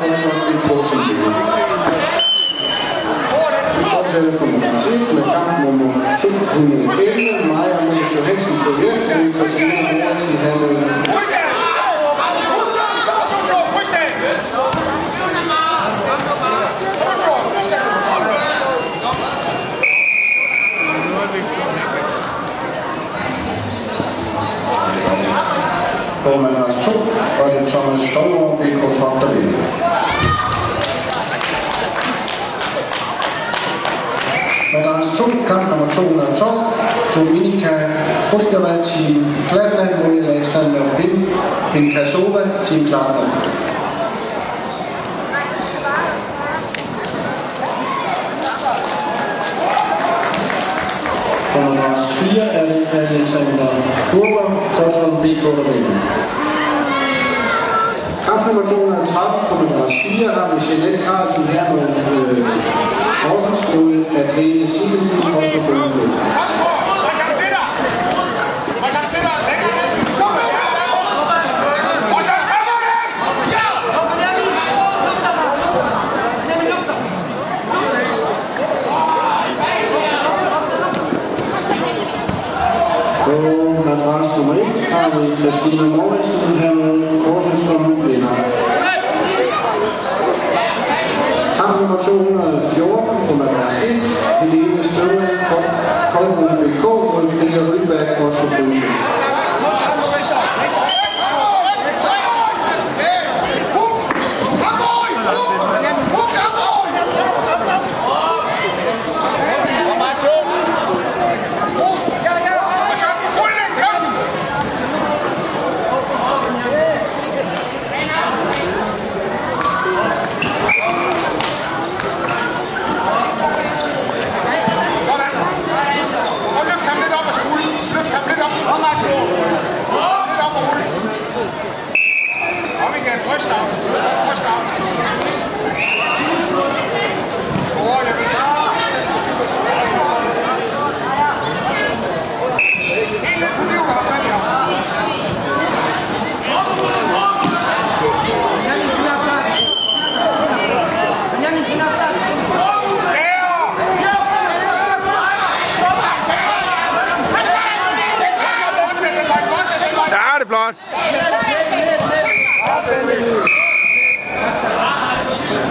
godt et på sin billede. Vi fortsætter på nummer 10 med kamp nummer 211. Maja Mons Johansen på F. Christina Mortensen hernede. Formand Lars 2 og det Thomas Skovgaard, BK Trop, der vinder. Madras 2, kamp nummer 212, Dominika Kostova, Team Klatland mod Alexander Pin, Pinkasova, Team Klatland. Nummer 4 er Alexander Burger, Gotland BK, der vinder. Kamp nummer 213 på Madras 4 har vi Jeanette Carlsen her med øh, Horsens mod Adrine Sigelsen, Koster Bønke. På madras nummer 1 har vi Christina Mauritsen her med Horsens som vinder. Kamp nummer 214 på madras 1, Helene Støve, Koldbrug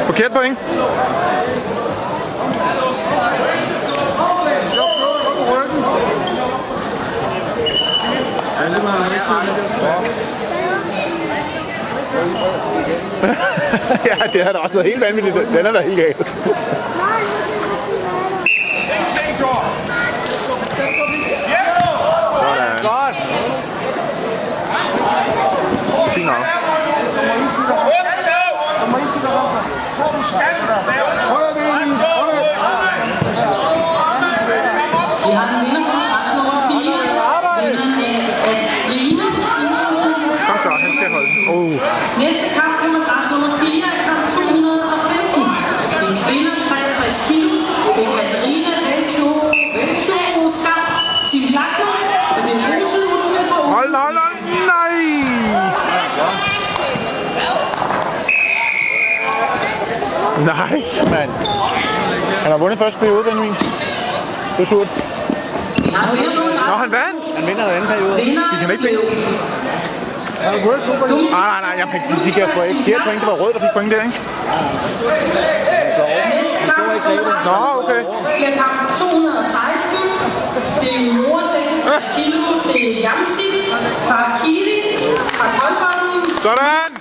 Forkert point. ja, det har da også været helt vanvittigt. Den er da helt galt. Ingenting, Thor. Sådan. Godt. Fint nok. Vi har en vinder på madras nummer 4. Vinderen er Adrine Simonsen. Kom så, han skal holde. Oh. Næste kamp på madras nummer 4 er kamp 215. Det er kvinder 63 kilo. Det er Katarina Velcho, Velcho Skam, Team Platinum. Og det er Rose Ulve fra Oslo. Hold, hold, hold. Nej. Nej, mand. Han har vundet første periode, Benjamin. Det er surt. En vinder på Nå, han vandt. Han vinder den anden periode. De Vinderen kan ikke blev Nej, nej, nej, jeg ikke. De kan få ikke flere point. Det var rød, der fik point der, ikke? Nå, okay. bliver kamp 216. Det er mor 66 kilo. Det er Jamsi fra Kili fra Kolbotn. Sådan.